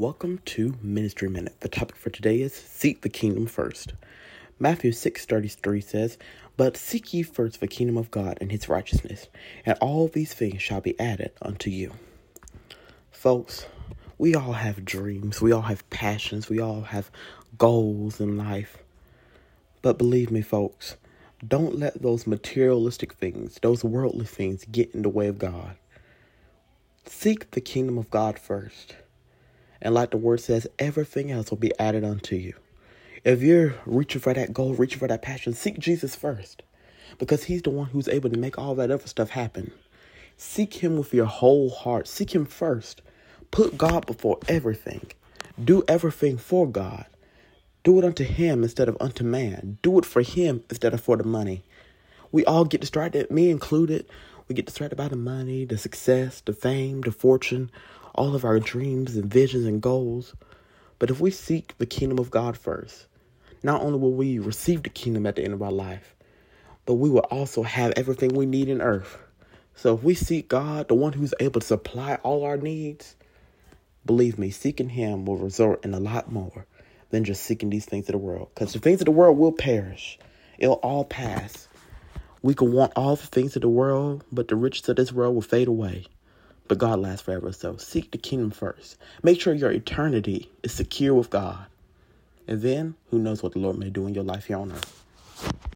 Welcome to Ministry Minute. The topic for today is Seek the Kingdom First. Matthew 6:33 says, "But seek ye first the kingdom of God and his righteousness, and all these things shall be added unto you." Folks, we all have dreams, we all have passions, we all have goals in life. But believe me, folks, don't let those materialistic things, those worldly things get in the way of God. Seek the kingdom of God first. And like the word says, everything else will be added unto you. If you're reaching for that goal, reaching for that passion, seek Jesus first. Because he's the one who's able to make all that other stuff happen. Seek him with your whole heart. Seek him first. Put God before everything. Do everything for God. Do it unto him instead of unto man. Do it for him instead of for the money. We all get distracted, me included. We get distracted by the money, the success, the fame, the fortune, all of our dreams and visions and goals. But if we seek the kingdom of God first, not only will we receive the kingdom at the end of our life, but we will also have everything we need in earth. So if we seek God, the one who's able to supply all our needs, believe me, seeking Him will result in a lot more than just seeking these things of the world. Because the things of the world will perish, it'll all pass. We can want all the things of the world, but the riches of this world will fade away but God lasts forever. So seek the kingdom first. Make sure your eternity is secure with God. And then, who knows what the Lord may do in your life here on earth.